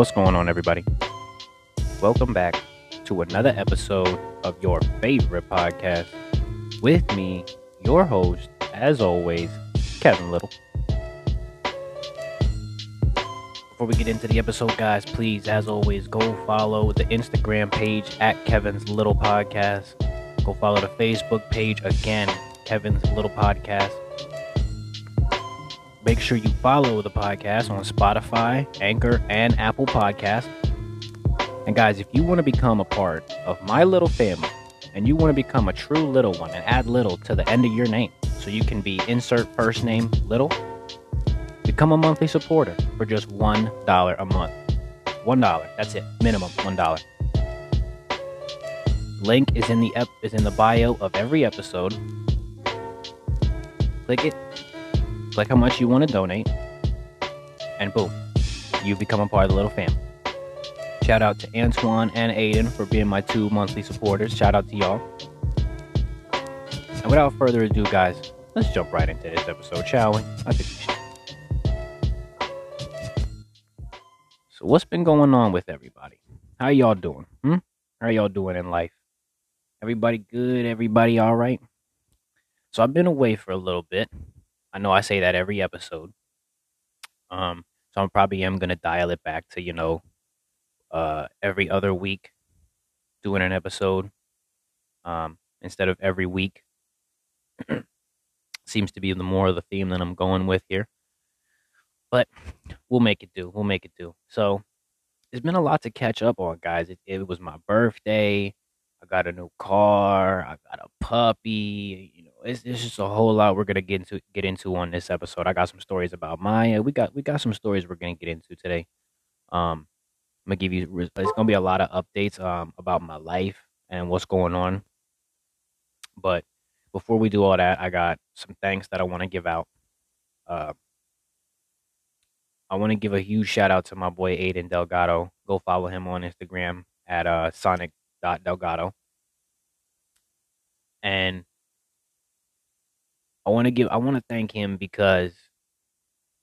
What's going on, everybody? Welcome back to another episode of your favorite podcast with me, your host, as always, Kevin Little. Before we get into the episode, guys, please, as always, go follow the Instagram page at Kevin's Little Podcast. Go follow the Facebook page again, Kevin's Little Podcast. Make sure you follow the podcast on Spotify, Anchor, and Apple Podcasts. And guys, if you want to become a part of my little family and you want to become a true little one and add little to the end of your name so you can be insert first name little, become a monthly supporter for just $1 a month. $1. That's it. Minimum $1. Link is in the ep- is in the bio of every episode. Click it click how much you want to donate, and boom, you become a part of the little family. Shout out to Antoine and Aiden for being my two monthly supporters. Shout out to y'all. And without further ado, guys, let's jump right into this episode, shall we? I think we should. So, what's been going on with everybody? How y'all doing? Hmm? How y'all doing in life? Everybody good? Everybody all right? So, I've been away for a little bit. I know I say that every episode. Um, so I'm probably am gonna dial it back to you know, uh, every other week, doing an episode, um, instead of every week. Seems to be the more of the theme that I'm going with here, but we'll make it do. We'll make it do. So it's been a lot to catch up on, guys. It, it was my birthday. I got a new car. I got a puppy. You know, it's, it's just a whole lot we're gonna get into get into on this episode. I got some stories about Maya. We got we got some stories we're gonna get into today. Um, I'm gonna give you. It's gonna be a lot of updates um about my life and what's going on. But before we do all that, I got some thanks that I want to give out. Uh, I want to give a huge shout out to my boy Aiden Delgado. Go follow him on Instagram at uh, Sonic.Delgado. And I want to give I want to thank him because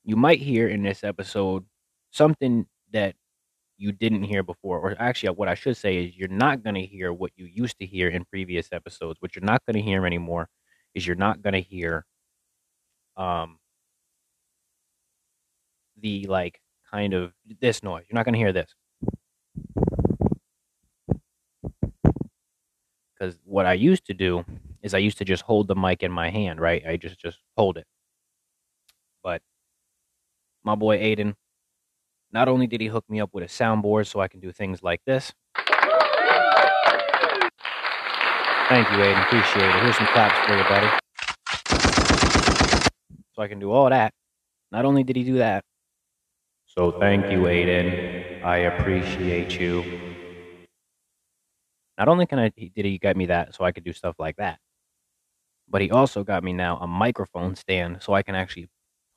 you might hear in this episode something that you didn't hear before or actually what I should say is you're not going to hear what you used to hear in previous episodes. What you're not going to hear anymore is you're not going to hear um the like kind of this noise. You're not going to hear this. Cuz what I used to do is I used to just hold the mic in my hand, right? I just just hold it. But my boy Aiden, not only did he hook me up with a soundboard so I can do things like this. Thank you, Aiden. Appreciate it. Here's some claps for you, buddy. So I can do all that. Not only did he do that, so thank you, Aiden. I appreciate you. Not only can I did he get me that so I could do stuff like that, but he also got me now a microphone stand so I can actually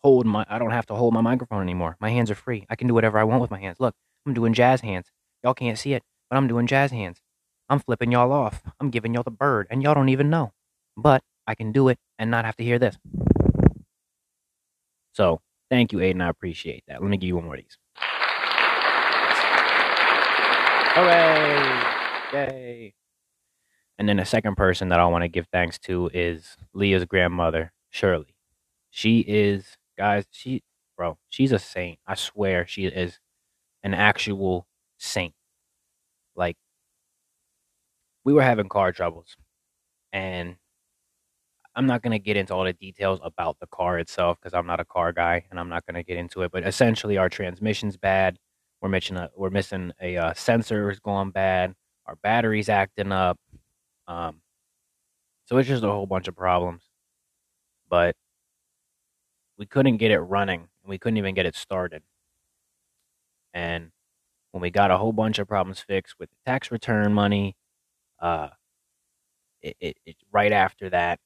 hold my I don't have to hold my microphone anymore. My hands are free. I can do whatever I want with my hands. Look, I'm doing jazz hands. Y'all can't see it, but I'm doing jazz hands. I'm flipping y'all off. I'm giving y'all the bird and y'all don't even know. But I can do it and not have to hear this. So, thank you Aiden. I appreciate that. Let me give you one more of these. Hooray! Yay! And then the second person that I want to give thanks to is Leah's grandmother, Shirley. She is, guys, she, bro, she's a saint. I swear she is an actual saint. Like, we were having car troubles, and I'm not going to get into all the details about the car itself because I'm not a car guy and I'm not going to get into it. But essentially, our transmission's bad. We're missing a, we're missing a uh, sensor is going bad. Our battery's acting up. Um, so it's just a whole bunch of problems. But we couldn't get it running. We couldn't even get it started. And when we got a whole bunch of problems fixed with the tax return money, uh, it, it, it right after that,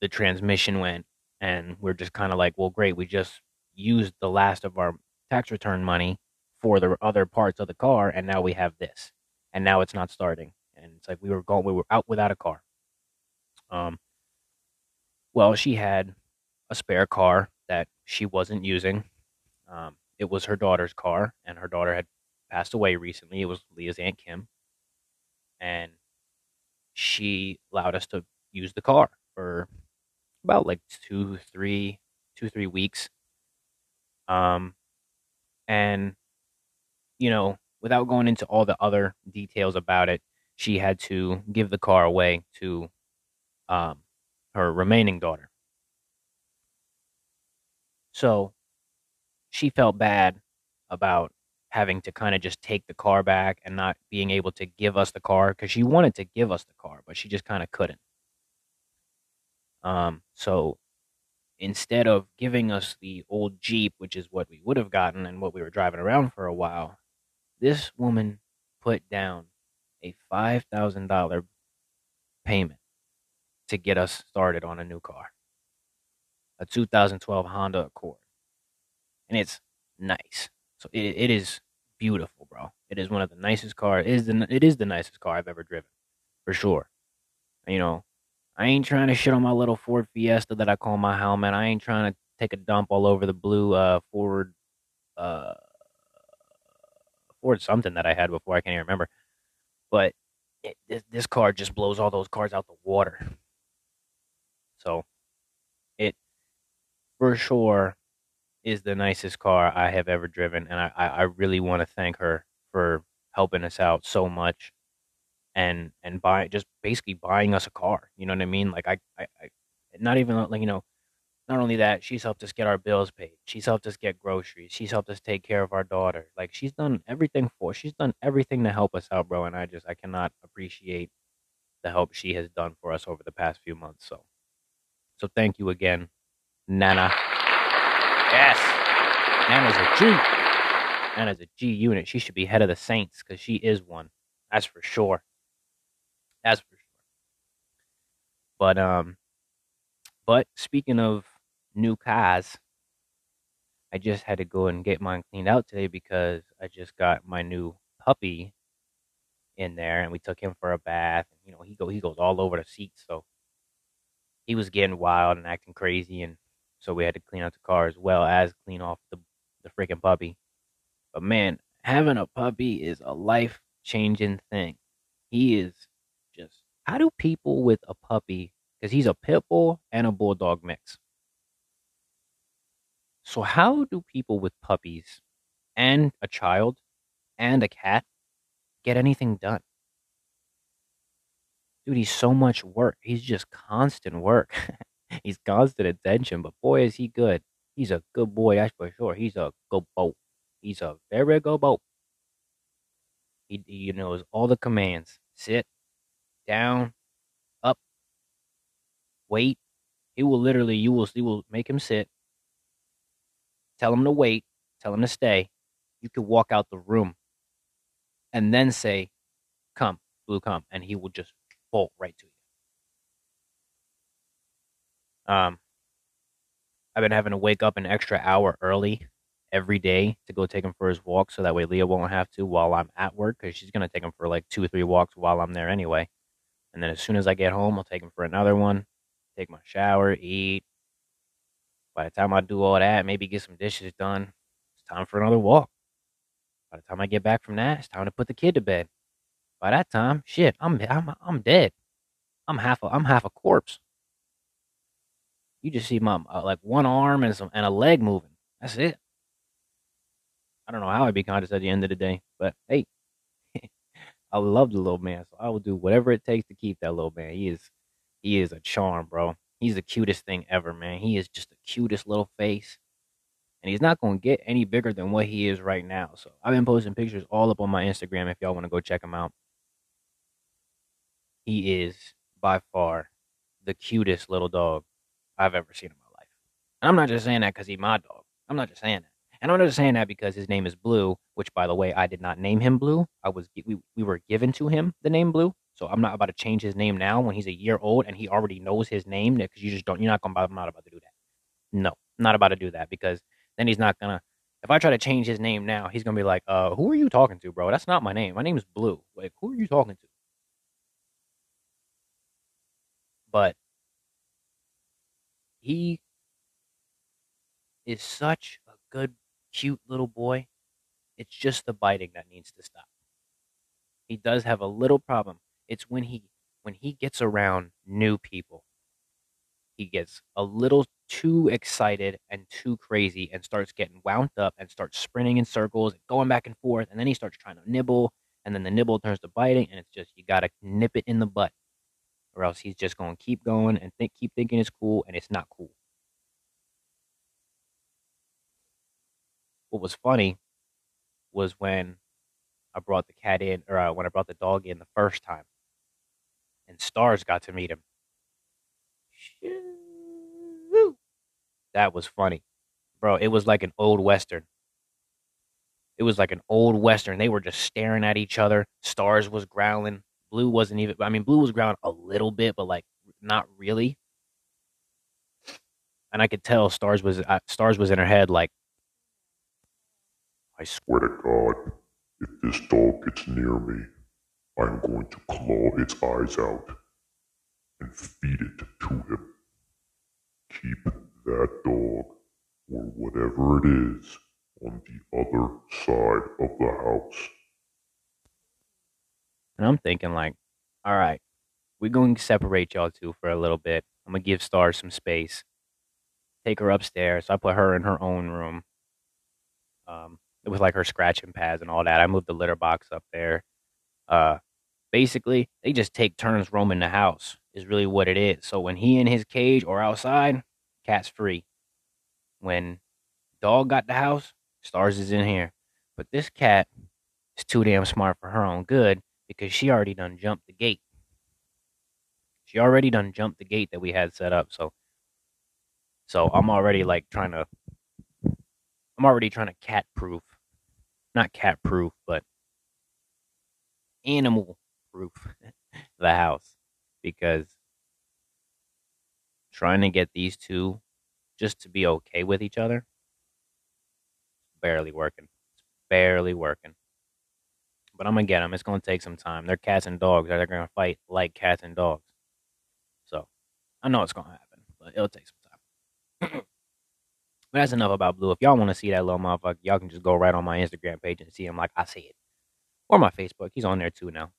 the transmission went, and we're just kind of like, well, great, we just used the last of our tax return money for the other parts of the car, and now we have this, and now it's not starting, and it's like we were going, we were out without a car. Um, well, she had a spare car that she wasn't using. Um, it was her daughter's car, and her daughter had passed away recently. It was Leah's aunt Kim, and she allowed us to use the car for about like two, three, two, three weeks. Um, and you know, without going into all the other details about it, she had to give the car away to um, her remaining daughter. So she felt bad about having to kind of just take the car back and not being able to give us the car because she wanted to give us the car, but she just kind of couldn't. Um, so instead of giving us the old Jeep, which is what we would have gotten and what we were driving around for a while, this woman put down a $5,000 payment to get us started on a new car. A 2012 Honda Accord. And it's nice. So it, it is beautiful, bro. It is one of the nicest cars. It is the it is the nicest car I've ever driven, for sure. You know, I ain't trying to shit on my little Ford Fiesta that I call my helmet. I ain't trying to take a dump all over the blue uh, Ford uh, Ford something that I had before. I can't even remember. But it, this, this car just blows all those cars out the water. So it for sure is the nicest car I have ever driven, and I, I really want to thank her for helping us out so much, and and buy just basically buying us a car. You know what I mean? Like I, I, I not even like you know, not only that, she's helped us get our bills paid. She's helped us get groceries. She's helped us take care of our daughter. Like she's done everything for. She's done everything to help us out, bro. And I just I cannot appreciate the help she has done for us over the past few months. So, so thank you again, Nana. Yes. Nana's a G. Nana's a G unit. She should be head of the Saints because she is one. That's for sure. That's for sure. But um, but speaking of new cars, I just had to go and get mine cleaned out today because I just got my new puppy in there, and we took him for a bath. You know, he go he goes all over the seats, so he was getting wild and acting crazy, and so we had to clean out the car as well as clean off the the freaking puppy. But man, having a puppy is a life changing thing. He is just how do people with a puppy because he's a pit bull and a bulldog mix. So how do people with puppies and a child and a cat get anything done? Dude, he's so much work. He's just constant work. He's constant attention, but boy, is he good. He's a good boy, that's for sure. He's a good boat. He's a very good boat. He, he knows all the commands sit, down, up, wait. He will literally, you will, you will make him sit, tell him to wait, tell him to stay. You could walk out the room and then say, Come, Blue, come. And he will just bolt right to you. Um, I've been having to wake up an extra hour early every day to go take him for his walk, so that way Leah won't have to while I'm at work because she's gonna take him for like two or three walks while I'm there anyway. And then as soon as I get home, I'll take him for another one, take my shower, eat. By the time I do all that, maybe get some dishes done, it's time for another walk. By the time I get back from that, it's time to put the kid to bed. By that time, shit, I'm I'm I'm dead. I'm half a I'm half a corpse. You just see my uh, like one arm and some and a leg moving. That's it. I don't know how I'd be conscious at the end of the day, but hey, I love the little man, so I will do whatever it takes to keep that little man. He is he is a charm, bro. He's the cutest thing ever, man. He is just the cutest little face. And he's not going to get any bigger than what he is right now. So I've been posting pictures all up on my Instagram if y'all want to go check him out. He is by far the cutest little dog I've ever seen in my life. And I'm not just saying that because he's my dog. I'm not just saying that. And I'm not just saying that because his name is Blue, which, by the way, I did not name him Blue. I was we, we were given to him the name Blue. So I'm not about to change his name now when he's a year old and he already knows his name because you just don't. You're not. To, I'm not about to do that. No, not about to do that because then he's not gonna. If I try to change his name now, he's gonna be like, "Uh, who are you talking to, bro? That's not my name. My name is Blue. Like, who are you talking to?" But he is such a good, cute little boy. It's just the biting that needs to stop. He does have a little problem. It's when he when he gets around new people. He gets a little too excited and too crazy and starts getting wound up and starts sprinting in circles and going back and forth and then he starts trying to nibble and then the nibble turns to biting and it's just you got to nip it in the butt or else he's just to keep going and think keep thinking it's cool and it's not cool. What was funny was when I brought the cat in, or uh, when I brought the dog in the first time, and Stars got to meet him. That was funny, bro. It was like an old western. It was like an old western. They were just staring at each other. Stars was growling. Blue wasn't even. I mean, Blue was growling a little bit, but like not really. And I could tell Stars was uh, Stars was in her head like, I swear to God, if this dog gets near me, I'm going to claw its eyes out and feed it to him. Keep that dog, or whatever it is, on the other side of the house. and I'm thinking like, all right, we're going to separate y'all two for a little bit. I'm gonna give Star some space. Take her upstairs. So I put her in her own room. Um, with like her scratching pads and all that. I moved the litter box up there. Uh, basically, they just take turns roaming the house. Is really what it is. So when he in his cage or outside, cat's free. When dog got the house, stars is in here. But this cat is too damn smart for her own good because she already done jumped the gate. She already done jumped the gate that we had set up. So, so I'm already like trying to I'm already trying to cat proof. Not cat proof, but animal proof the house because trying to get these two just to be okay with each other barely working. It's barely working. But I'm gonna get them. It's gonna take some time. They're cats and dogs. They're gonna fight like cats and dogs. So I know it's gonna happen, but it'll take some time. But that's enough about Blue. If y'all want to see that little motherfucker, y'all can just go right on my Instagram page and see him like I see it. Or my Facebook. He's on there too now.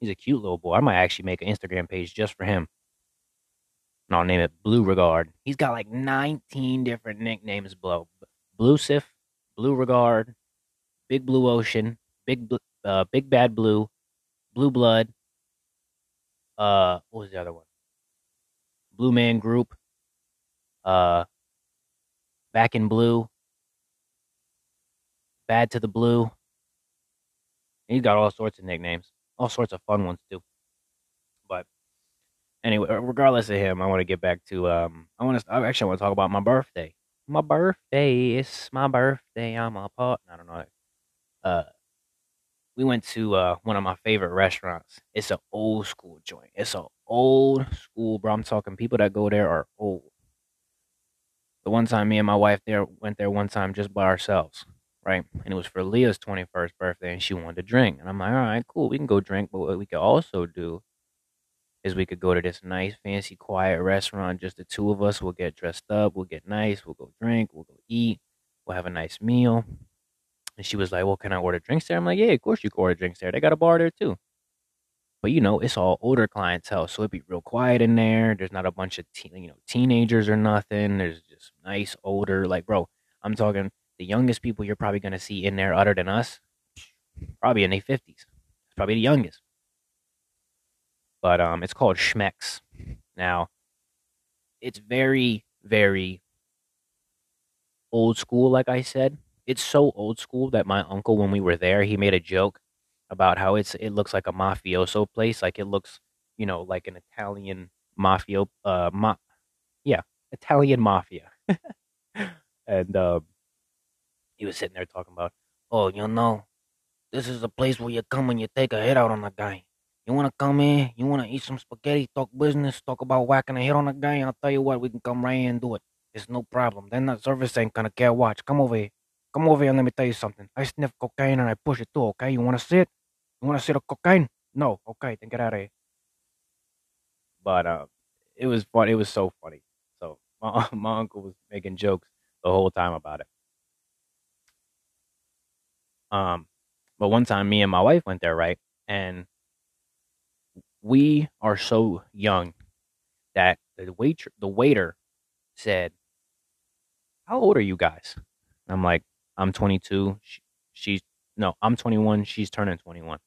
He's a cute little boy. I might actually make an Instagram page just for him. And I'll name it Blue Regard. He's got like 19 different nicknames, Blow. Blue Sif, Blue Regard, Big Blue Ocean, Big uh, Big Bad Blue, Blue Blood. Uh, what was the other one? Blue Man Group. Uh, Back in Blue, Bad to the Blue. He's got all sorts of nicknames, all sorts of fun ones too. But anyway, regardless of him, I want to get back to um. I want to. I actually want to talk about my birthday. My birthday. It's my birthday. I'm a part. I don't know. Uh, we went to uh one of my favorite restaurants. It's an old school joint. It's an old school, bro. I'm talking people that go there are old the one time me and my wife there went there one time just by ourselves, right? And it was for Leah's 21st birthday and she wanted to drink. And I'm like, all right, cool, we can go drink. But what we could also do is we could go to this nice, fancy, quiet restaurant. Just the two of us. We'll get dressed up. We'll get nice. We'll go drink. We'll go eat. We'll have a nice meal. And she was like, well, can I order drinks there? I'm like, yeah, of course you can order drinks there. They got a bar there too. But you know, it's all older clientele, so it'd be real quiet in there. There's not a bunch of teen, you know teenagers or nothing. There's just nice older, like bro. I'm talking the youngest people you're probably gonna see in there, other than us, probably in their fifties. It's probably the youngest. But um, it's called Schmeck's. Now, it's very, very old school. Like I said, it's so old school that my uncle, when we were there, he made a joke about how it's it looks like a mafioso place, like it looks, you know, like an Italian mafia, uh, ma- yeah, Italian mafia. and um, he was sitting there talking about, oh, you know, this is a place where you come and you take a hit out on a guy. You want to come in, you want to eat some spaghetti, talk business, talk about whacking a hit on a guy, I'll tell you what, we can come right in and do it. It's no problem. Then that service ain't gonna care. Watch, come over here. Come over here and let me tell you something. I sniff cocaine and I push it too, okay? You wanna see it? You wanna see the cocaine? No, okay, then get out of here. But uh, it was fun. It was so funny. So my my uncle was making jokes the whole time about it. Um, but one time, me and my wife went there, right? And we are so young that the wait the waiter said, "How old are you guys?" I'm like, "I'm 22." She, she's no, I'm 21. She's turning 21.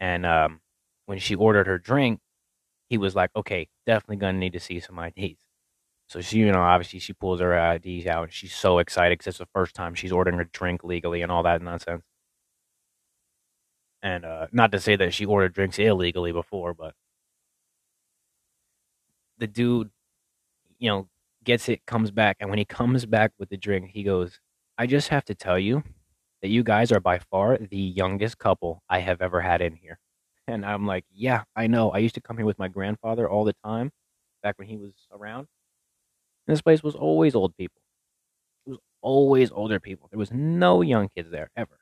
And um, when she ordered her drink, he was like, "Okay, definitely gonna need to see some IDs." So she, you know, obviously she pulls her IDs out and she's so excited because it's the first time she's ordering a drink legally and all that nonsense. And uh, not to say that she ordered drinks illegally before, but the dude, you know, gets it, comes back, and when he comes back with the drink, he goes, "I just have to tell you that you guys are by far the youngest couple I have ever had in here." And I'm like, "Yeah, I know. I used to come here with my grandfather all the time back when he was around." And this place was always old people. It was always older people. There was no young kids there ever.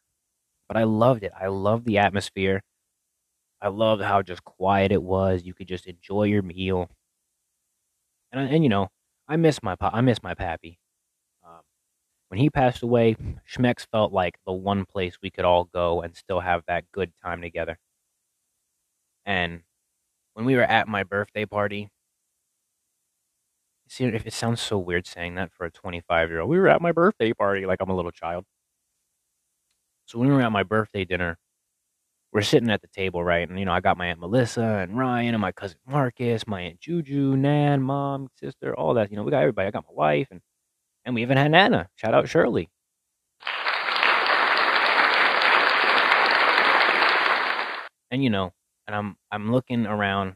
But I loved it. I loved the atmosphere. I loved how just quiet it was. You could just enjoy your meal. And and you know, I miss my I miss my pappy. Um, when he passed away, Schmeck's felt like the one place we could all go and still have that good time together. And when we were at my birthday party, see if it sounds so weird saying that for a 25 year old. We were at my birthday party like I'm a little child. So when we were at my birthday dinner, we're sitting at the table, right? And you know, I got my aunt Melissa and Ryan and my cousin Marcus, my aunt Juju, Nan, mom, sister, all that. You know, we got everybody. I got my wife, and and we even had Nana. Shout out Shirley. And you know, and I'm I'm looking around,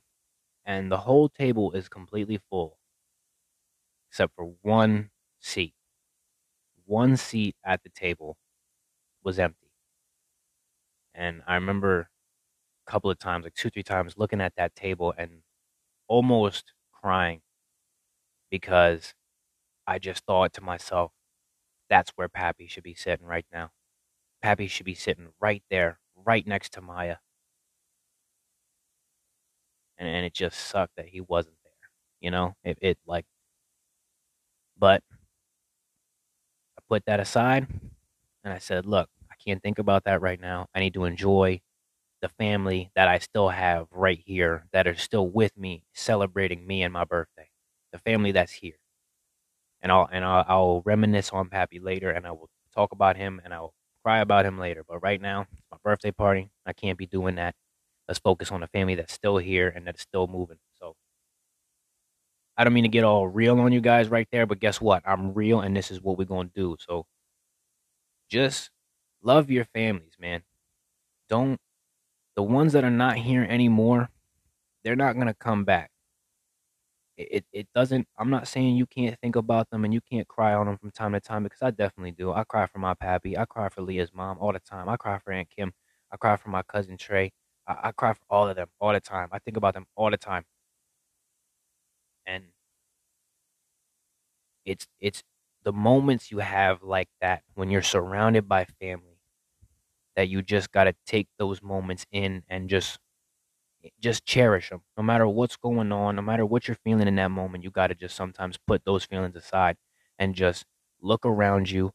and the whole table is completely full, except for one seat. One seat at the table was empty. And I remember a couple of times, like two, three times, looking at that table and almost crying because I just thought to myself, that's where Pappy should be sitting right now. Pappy should be sitting right there, right next to Maya. And, and it just sucked that he wasn't there. You know, it, it like, but I put that aside and I said, look, I can't think about that right now. I need to enjoy the family that I still have right here that are still with me celebrating me and my birthday. The family that's here. And I'll and I'll, I'll reminisce on Pappy later and I will talk about him and I'll cry about him later. But right now, it's my birthday party. I can't be doing that. Let's focus on the family that's still here and that's still moving. I don't mean to get all real on you guys right there, but guess what? I'm real and this is what we're going to do. So just love your families, man. Don't the ones that are not here anymore, they're not gonna come back. It, it, it doesn't. I'm not saying you can't think about them and you can't cry on them from time to time because I definitely do. I cry for my pappy. I cry for Leah's mom all the time. I cry for Aunt Kim. I cry for my cousin Trey. I, I cry for all of them all the time. I think about them all the time. And it's it's the moments you have like that when you're surrounded by family that you just got to take those moments in and just just cherish them no matter what's going on no matter what you're feeling in that moment you got to just sometimes put those feelings aside and just look around you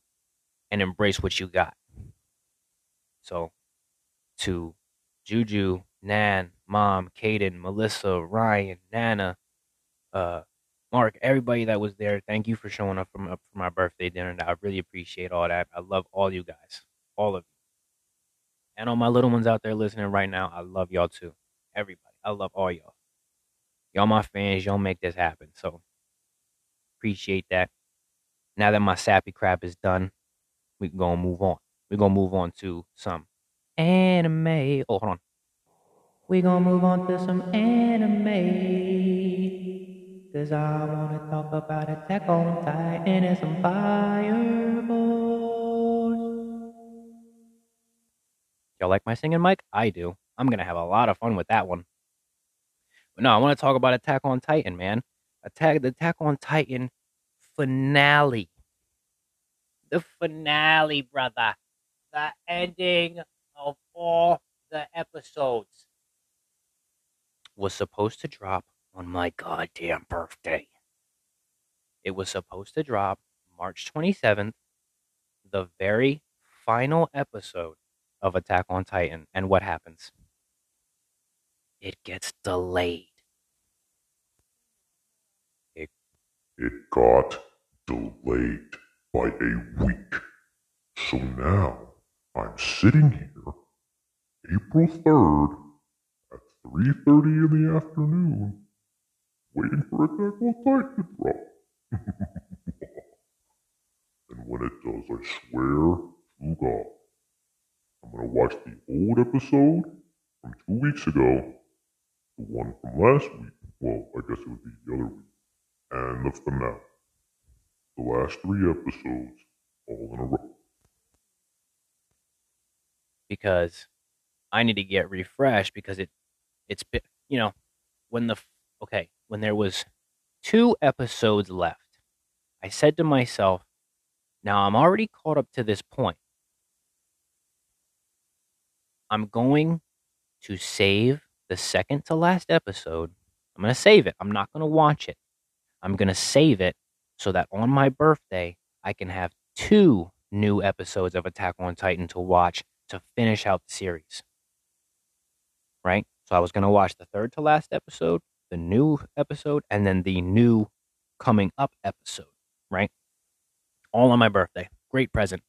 and embrace what you got. So to juju nan mom Kaden, melissa ryan nana uh mark everybody that was there thank you for showing up for my, for my birthday dinner i really appreciate all that i love all you guys all of you and all my little ones out there listening right now, I love y'all too. Everybody. I love all y'all. Y'all my fans, y'all make this happen. So appreciate that. Now that my sappy crap is done, we can go and move on. We're gonna move on to some anime. Oh, hold on. We're gonna move on to some anime. Cause I wanna talk about Attack on Titan and some fireballs. Y'all like my singing Mike? I do. I'm gonna have a lot of fun with that one. But no, I want to talk about Attack on Titan, man. Attack the Attack on Titan finale. The finale, brother. The ending of all the episodes was supposed to drop on my goddamn birthday. It was supposed to drop March 27th, the very final episode of Attack on Titan. And what happens? It gets delayed. It it got delayed by a week. So now I'm sitting here, April 3rd, at 3.30 in the afternoon, waiting for Attack on Titan to drop. and when it does, I swear to God, I'm gonna watch the old episode from two weeks ago, the one from last week, well, I guess it would be the other week, and the finale. The last three episodes, all in a row. because I need to get refreshed because it it's been you know when the okay when there was two episodes left I said to myself now I'm already caught up to this point I'm going to save the second to last episode I'm going to save it I'm not going to watch it I'm going to save it so that on my birthday I can have two new episodes of Attack on Titan to watch to finish out the series. Right? So I was going to watch the third to last episode, the new episode, and then the new coming up episode. Right? All on my birthday. Great present.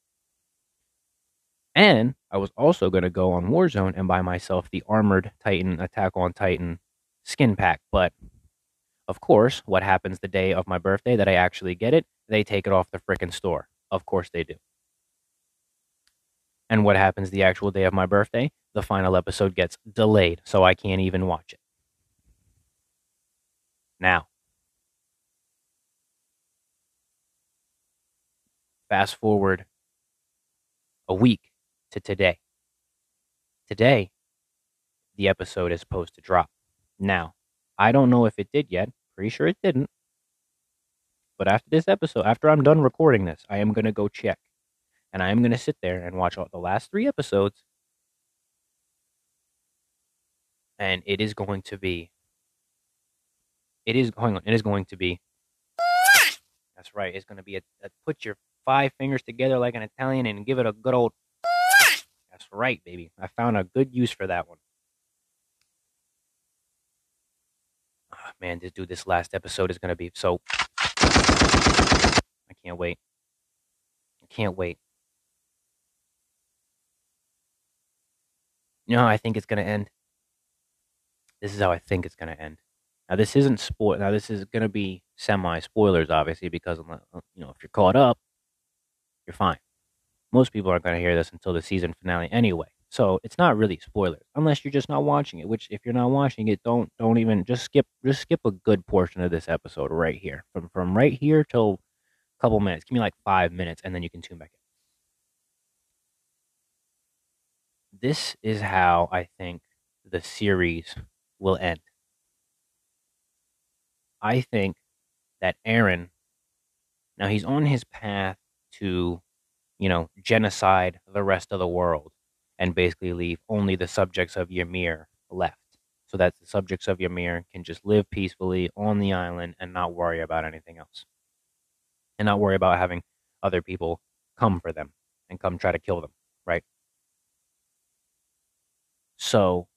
And I was also going to go on Warzone and buy myself the Armored Titan Attack on Titan skin pack. But of course, what happens the day of my birthday that I actually get it? They take it off the frickin' store. Of course they do. And what happens the actual day of my birthday? The final episode gets delayed, so I can't even watch it. Now, fast forward a week to today. Today, the episode is supposed to drop. Now, I don't know if it did yet. Pretty sure it didn't. But after this episode, after I'm done recording this, I am going to go check and I am going to sit there and watch all the last three episodes. And it is going to be. It is going on. It is going to be. That's right. It's going to be a, a put your five fingers together like an Italian and give it a good old. That's right, baby. I found a good use for that one. Oh, man, this dude, this last episode is going to be so. I can't wait. I can't wait. You know how I think it's going to end? This is how I think it's going to end. Now, this isn't spoil. Now, this is going to be semi spoilers, obviously, because uh, you know if you're caught up, you're fine. Most people aren't going to hear this until the season finale anyway, so it's not really spoilers unless you're just not watching it. Which, if you're not watching it, don't don't even just skip just skip a good portion of this episode right here from from right here till a couple minutes. Give me like five minutes, and then you can tune back in. this is how I think the series will end. I think that Eren, now he's on his path to, you know, genocide the rest of the world and basically leave only the subjects of Ymir left. So that the subjects of Ymir can just live peacefully on the island and not worry about anything else. And not worry about having other people come for them and come try to kill them, right? So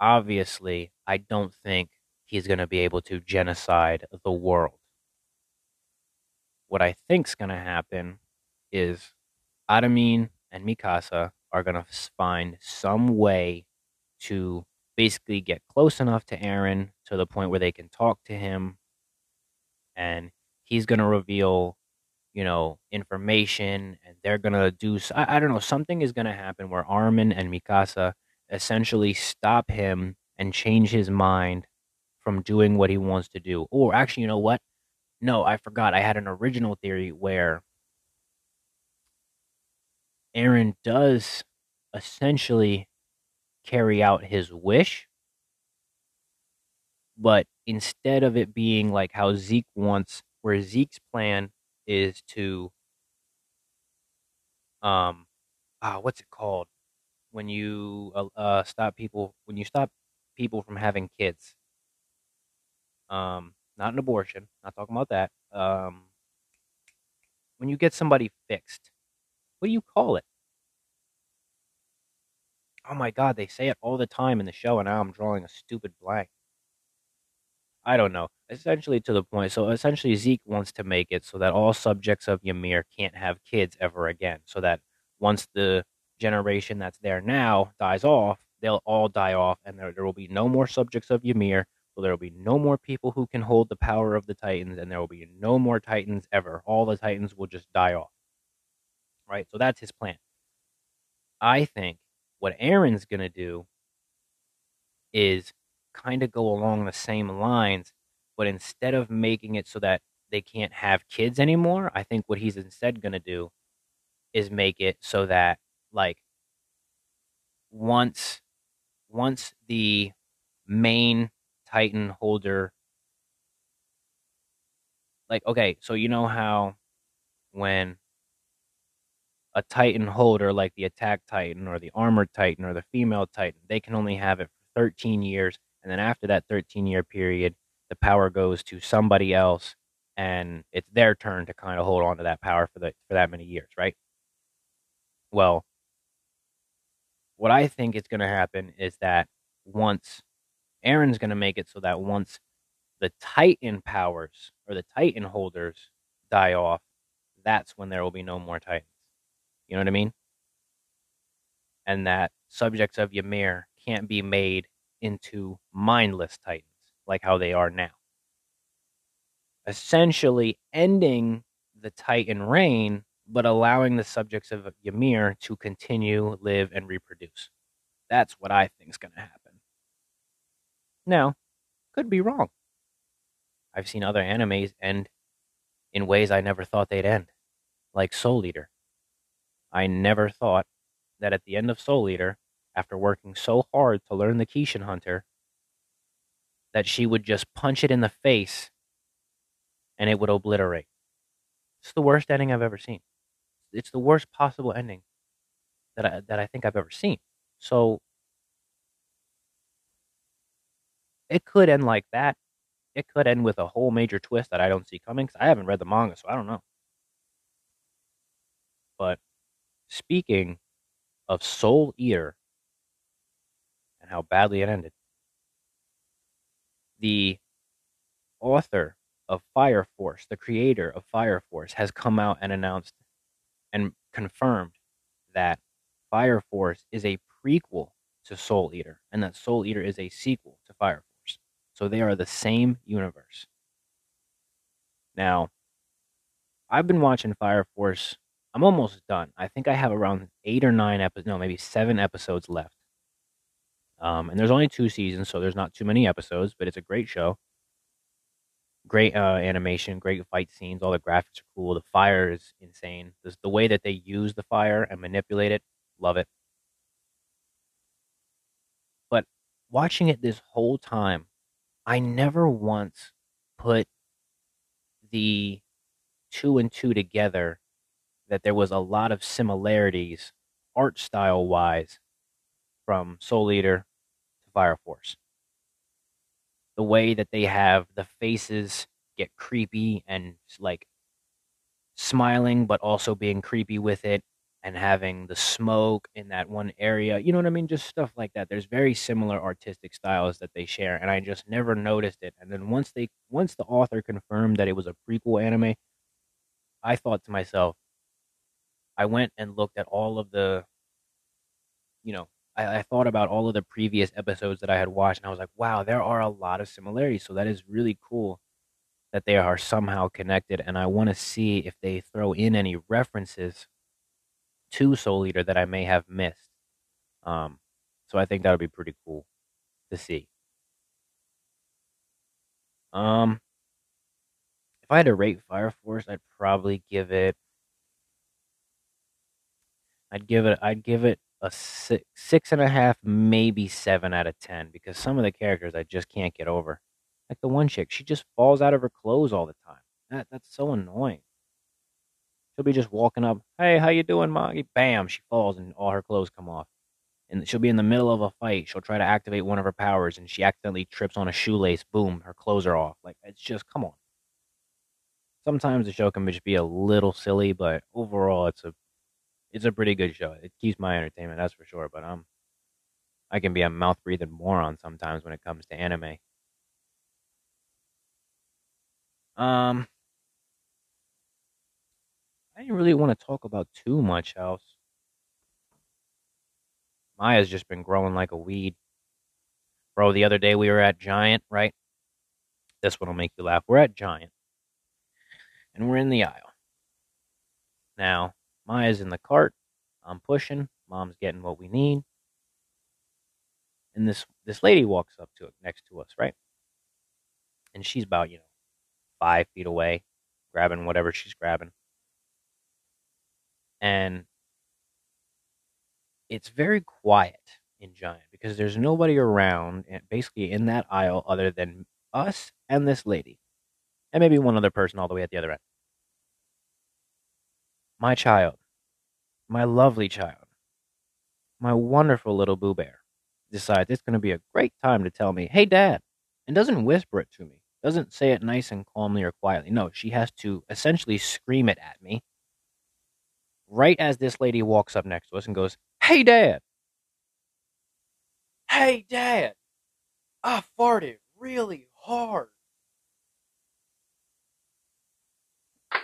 obviously, I don't think he's going to be able to genocide the world. What I think's going to happen is Armin and Mikasa are going to find some way to basically get close enough to Eren to the point where they can talk to him and he's going to reveal you know information and they're going to do I, I don't know something is going to happen where Armin and Mikasa essentially stop him and change his mind from doing what he wants to do. Or actually, you know what? No, I forgot. I had an original theory where Eren does essentially carry out his wish, but instead of it being like how Zeke wants, where Zeke's plan is to, um, ah, what's it called? when you uh, uh, stop people when you stop people from having kids. Um, not an abortion. Not talking about that. Um, when you get somebody fixed, what do you call it? Oh my god, they say it all the time in the show, and now I'm drawing a stupid blank. I don't know. Essentially, to the point. So essentially, Zeke wants to make it so that all subjects of Ymir can't have kids ever again. So that once the generation that's there now dies off, they'll all die off, and there, there will be no more subjects of Ymir. There will be no more people who can hold the power of the Titans, and there will be no more Titans ever. All the Titans will just die off. Right? So that's his plan. I think what Eren's going to do is kind of go along the same lines, but instead of making it so that they can't have kids anymore, I think what he's instead going to do is make it so that like once once the main titan holder. Like okay so you know how when a titan holder like the attack titan or the armored titan or the female titan they can only have it for 13 years and then after that 13 year period the power goes to somebody else and it's their turn to kind of hold on to that power for the for that many years right? Well what i think is going to happen is that once Eren's going to make it so that once the titan powers or the titan holders die off that's when there will be no more titans you know what i mean and that subjects of ymir can't be made into mindless titans like how they are now. Essentially ending the titan reign, but allowing the subjects of Ymir to continue, live, and reproduce. That's what I think is going to happen. Now, could be wrong. I've seen other animes end in ways I never thought they'd end, like Soul Eater. I never thought that at the end of Soul Eater, after working so hard to learn the Kishin Hunter that she would just punch it in the face and it would obliterate. It's the worst ending I've ever seen. It's the worst possible ending that I, that I think I've ever seen. So it could end like that. It could end with a whole major twist that I don't see coming because I haven't read the manga, so I don't know. But speaking of Soul Eater, and how badly it ended. The author of Fire Force, the creator of Fire Force, has come out and announced and confirmed that Fire Force is a prequel to Soul Eater and that Soul Eater is a sequel to Fire Force. So they are the same universe. Now, I've been watching Fire Force. I'm almost done. I think I have around eight or nine episodes, no, maybe seven episodes left. Um, and there's only two seasons, so there's not too many episodes, but it's a great show. Great uh, animation, great fight scenes. All the graphics are cool. The fire is insane. The, the way that they use the fire and manipulate it, love it. But watching it this whole time, I never once put the two and two together that there was a lot of similarities art style wise from Soul Eater to Fire Force. The way that they have the faces get creepy and like smiling, but also being creepy with it, and having the smoke in that one area. You know what I mean? Just stuff like that. There's very similar artistic styles that they share, and I just never noticed it. And then once they once the author confirmed that it was a prequel anime, I thought to myself, I went and looked at all of the, you know, I, I thought about all of the previous episodes that I had watched, and I was like, wow, there are a lot of similarities. So that is really cool that they are somehow connected. And I want to see if they throw in any references to Soul Eater that I may have missed. Um, so I think that would be pretty cool to see. Um, if I had to rate Fire Force, I'd probably give it. I'd give it. I'd give it a six, six and a half, maybe seven out of ten, because some of the characters I just can't get over. Like the one chick, she just falls out of her clothes all the time. That that's so annoying. She'll be just walking up, hey, how you doing, Moggy? Bam, she falls and all her clothes come off. And she'll be in the middle of a fight. She'll try to activate one of her powers, and she accidentally trips on a shoelace. Boom, her clothes are off. Like it's just come on. Sometimes the show can just be a little silly, but overall, it's a it's a pretty good show. It keeps my entertainment, that's for sure. But um, I can be a mouth breathing moron sometimes when it comes to anime. Um, I didn't really want to talk about too much else. Maya's just been growing like a weed. Bro, the other day we were at Giant, right? This one will make you laugh. We're at Giant. And we're in the aisle. Now, Maya's in the cart. I'm pushing. Mom's getting what we need. And this this lady walks up to it next to us, right? And she's about, you know, five feet away, grabbing whatever she's grabbing. And it's very quiet in Giant because there's nobody around, basically in that aisle, other than us and this lady, and maybe one other person all the way at the other end. My child, my lovely child, my wonderful little Boo Bear, decides it's going to be a great time to tell me, "Hey, Dad," and doesn't whisper it to me, doesn't say it nice and calmly or quietly. No, she has to essentially scream it at me right as this lady walks up next to us and goes, Hey, Dad. Hey, Dad. I farted really hard.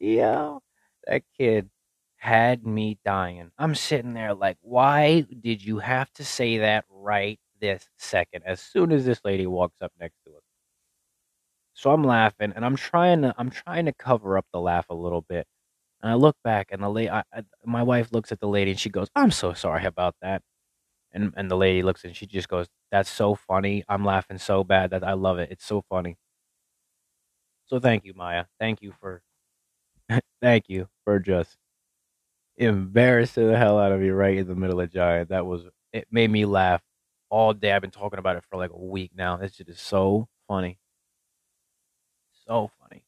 Yo, that kid had me dying. I'm sitting there like, why did you have to say that right this second? As soon as this lady walks up next to us. So I'm laughing and I'm trying to I'm trying to cover up the laugh a little bit. And I look back and the lady I, I, my wife looks at the lady and she goes, "I'm so sorry about that." And and the lady looks and she just goes, "That's so funny. I'm laughing so bad that I love it. It's so funny." So thank you, Maya. Thank you for thank you for just embarrassing the hell out of me right in the middle of Giant. That was it made me laugh all day. I've been talking about it for like a week now. This shit is so funny. So funny.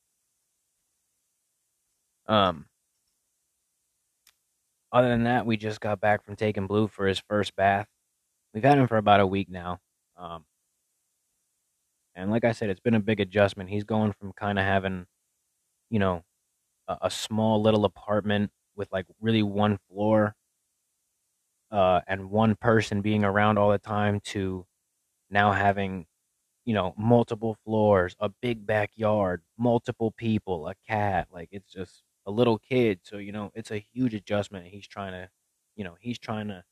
Um other than that, we just got back from taking Blue for his first bath. We've had him for about a week now. Um and like I said, it's been a big adjustment. He's going from kind of having, you know, a, a small little apartment with like really one floor uh, and one person being around all the time to now having you know multiple floors a big backyard multiple people a cat like it's just a little kid. So you know it's a huge adjustment. He's trying to you know he's trying to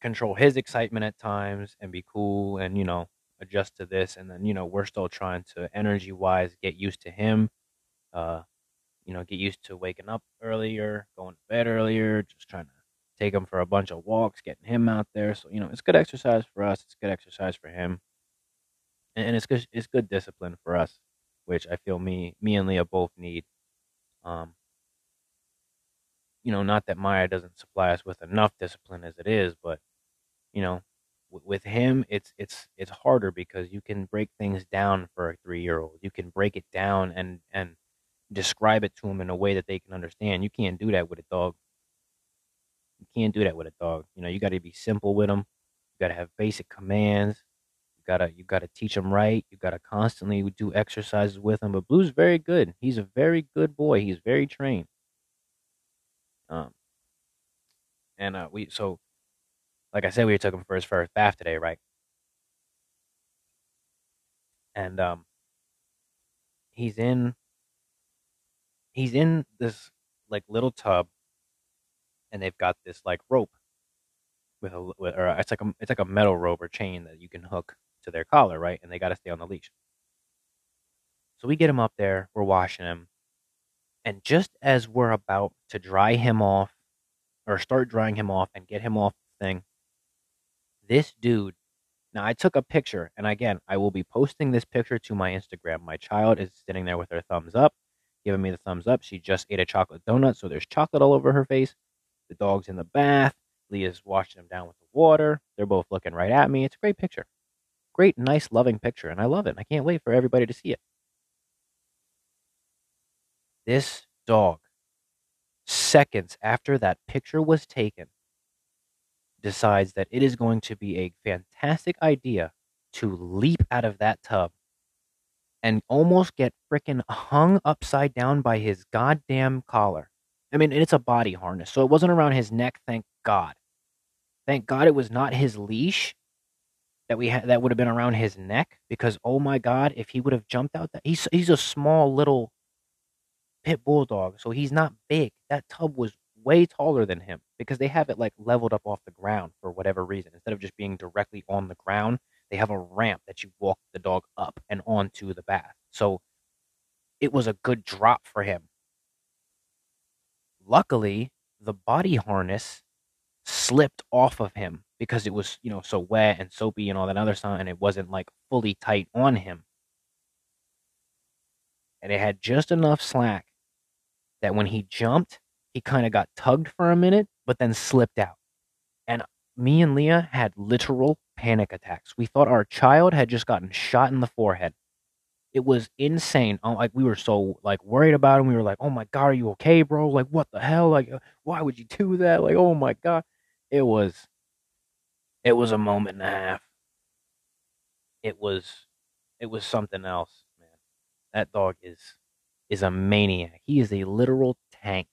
control his excitement at times and be cool and you know adjust to this. And then you know we're still trying to energy wise get used to him uh you know, get used to waking up earlier, going to bed earlier, just trying to take him for a bunch of walks, getting him out there. So, you know, it's good exercise for us. It's good exercise for him. And, and it's good it's good discipline for us, which I feel me me and Leah both need. Um you know, not that Maya doesn't supply us with enough discipline as it is, but you know, with him it's it's it's harder because you can break things down for a 3-year-old. You can break it down and and describe it to them in a way that they can understand. You can't do that with a dog. You can't do that with a dog. You know, you got to be simple with them. You got to have basic commands. You gotta you gotta teach them right. You gotta constantly do exercises with them. But Blue's very good. He's a very good boy. He's very trained. Um, and uh, we so, like I said, we took him for his first bath today, right? And um, he's in he's in this like little tub, and they've got this like rope with a with, or it's like a it's like a metal rope or chain that you can hook to their collar, right? And they got to stay on the leash. So we get him up there. We're washing him, and just as we're about to dry him off, or start drying him off and get him off the thing, this dude. Now I took a picture, and again, I will be posting this picture to my Instagram. My child is sitting there with her thumbs up giving me the thumbs up. She just ate a chocolate donut, so there's chocolate all over her face. The dog's in the bath. Leah's washing him down with the water. They're both looking right at me. It's a great picture. Great, nice, loving picture, and I love it. I can't wait for everybody to see it. This dog, seconds after that picture was taken, decides that it is going to be a fantastic idea to leap out of that tub and almost get freaking hung upside down by his goddamn collar. I mean, it's a body harness, so it wasn't around his neck, thank God. Thank God it was not his leash that we had that would have been around his neck because oh my god, if he would have jumped out that he's he's a small little pit bulldog, so he's not big. That tub was way taller than him because they have it like leveled up off the ground for whatever reason. Instead of just being directly on the ground, they have a ramp that you walk the dog up and onto the bath. So it was a good drop for him. Luckily, the body harness slipped off of him because it was, you know, so wet and soapy and all that other stuff, and it wasn't like fully tight on him. And it had just enough slack that when he jumped, he kind of got tugged for a minute, but then slipped out. And me and Leah had literal panic attacks. We thought our child had just gotten shot in the forehead. It was insane. Oh, like we were so like worried about him. We were like, "Oh my god, are you okay, bro? Like what the hell? Like uh, why would you do that? Like oh my god." It was it was a moment and a half. It was it was something else, man. That dog is is a maniac. He is a literal tank.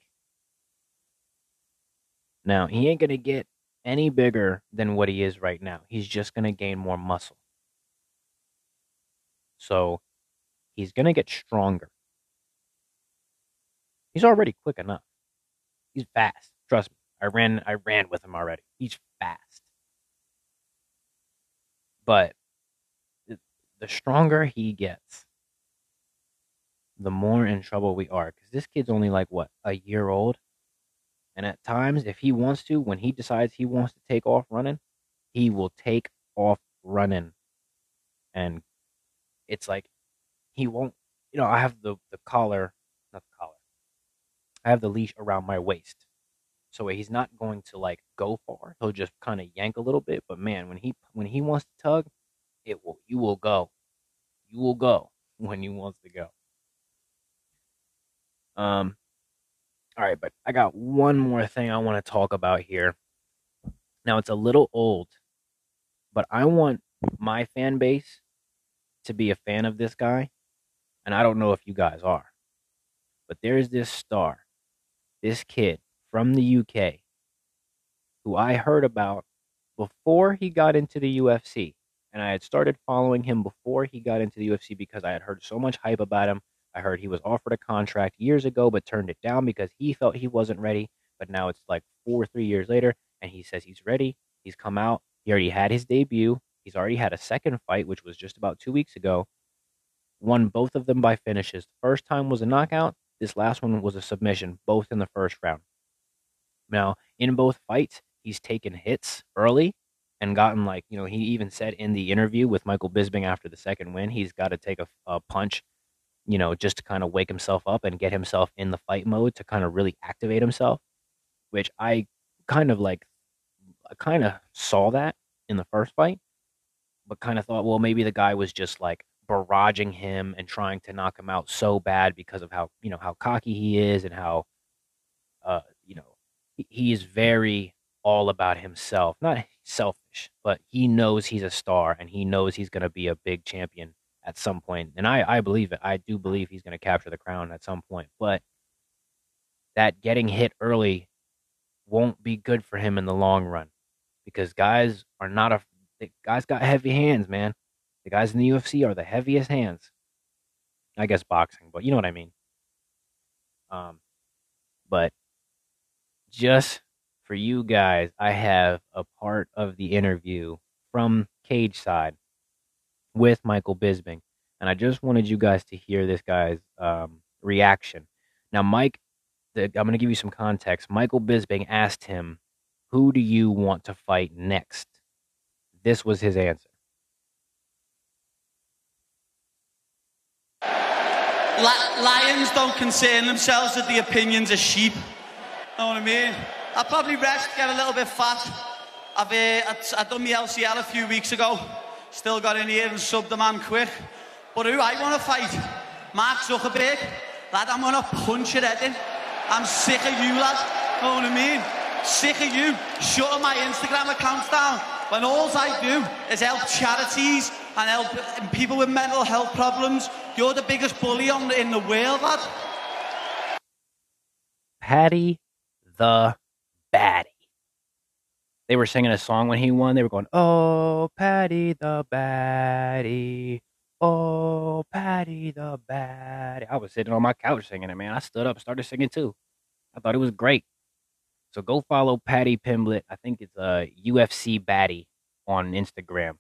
Now, he ain't going to get any bigger than what he is right now. He's just going to gain more muscle. So, he's going to get stronger. He's already quick enough. He's fast. Trust me. I ran I ran with him already. He's fast. But the stronger he gets, the more in trouble we are. Because this kid's only like, what, a year old? And at times, if he wants to, when he decides he wants to take off running, he will take off running. And it's like, he won't, you know, I have the, the collar, not the collar, I have the leash around my waist. So he's not going to like go far. He'll just kind of yank a little bit. But man, when he when he wants to tug, it will you will go. You will go when he wants to go. Um, all right, but I got one more thing I want to talk about here. Now it's a little old, but I want my fan base to be a fan of this guy, and I don't know if you guys are. But there's this star, this kid from the UK, who I heard about before he got into the UFC. And I had started following him before he got into the UFC because I had heard so much hype about him I heard he was offered a contract years ago but turned it down because he felt he wasn't ready. But now it's like four or three years later, and he says he's ready. He's come out. He already had his debut. He's already had a second fight, which was just about two weeks ago. Won both of them by finishes. The first time was a knockout. This last one was a submission, both in the first round. Now, in both fights, he's taken hits early and gotten like, you know, he even said in the interview with Michael Bisping after the second win, he's got to take a, a punch you know, just to kind of wake himself up and get himself in the fight mode to kind of really activate himself, which I kind of like, I kind of saw that in the first fight, but kind of thought, well, maybe the guy was just like barraging him and trying to knock him out so bad because of how, you know, how cocky he is and how, uh, you know, he, he is very all about himself, not selfish, but he knows he's a star and he knows he's going to be a big champion at some point. And I, I believe it. I do believe he's going to capture the crown at some point. But that getting hit early won't be good for him in the long run because guys are not a guys got heavy hands, man. The guys in the UFC are the heaviest hands. I guess boxing, but you know what I mean. Um, but just for you guys, I have a part of the interview from Cage Side with Michael Bisping, and I just wanted you guys to hear this guy's um, reaction. Now, Mike, the, I'm going to give you some context. Michael Bisping asked him, "Who do you want to fight next?" This was his answer. lions don't concern themselves with the opinions of sheep. Know what I mean? I'll probably rest, get a little bit fat. I've uh, I, I done my LCL a few weeks ago. Still got in here and subbed the man quick. But who I want to fight? Mark Zuckerberg. Lad, I'm going to punch your head in. I'm sick of you, lad. Know what I mean? Sick of you shutting my Instagram accounts down when all I do is help charities and help people with mental health problems. You're the biggest bully on in the world, lad. Paddy the Baddy. They were singing a song when he won. They were going, "Oh, Paddy the Baddy, oh, Paddy the Baddy." I was sitting on my couch singing it, man. I stood up started singing too. I thought it was great. So go follow Paddy Pimblett. I think it's uh, a UFC Baddy on Instagram.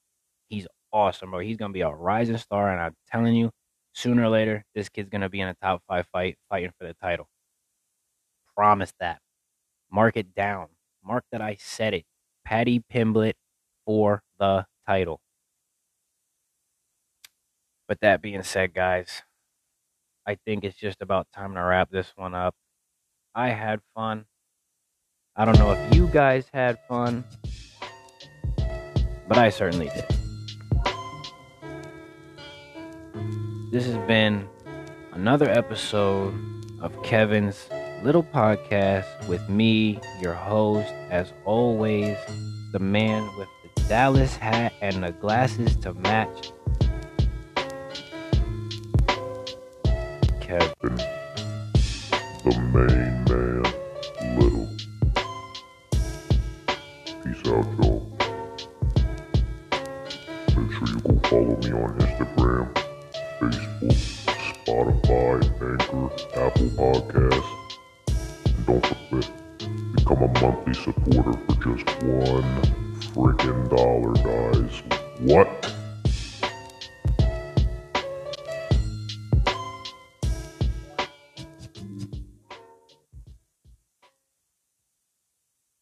He's awesome, bro. He's gonna be a rising star, and I'm telling you, sooner or later, this kid's gonna be in a top five fight, fighting for the title. Promise that. Mark it down. Mark that I said it. Paddy Pimblett for the title. But that being said, guys, I think it's just about time to wrap this one up. I had fun. I don't know if you guys had fun, but I certainly did. This has been another episode of Kevin's little podcast with me, your host, as always, the man with the Dallas hat and the glasses to match. Kevin. The main man, Little. Peace out, y'all. Make sure you go follow me on Instagram, monthly supporter for just one freaking dollar, guys. What?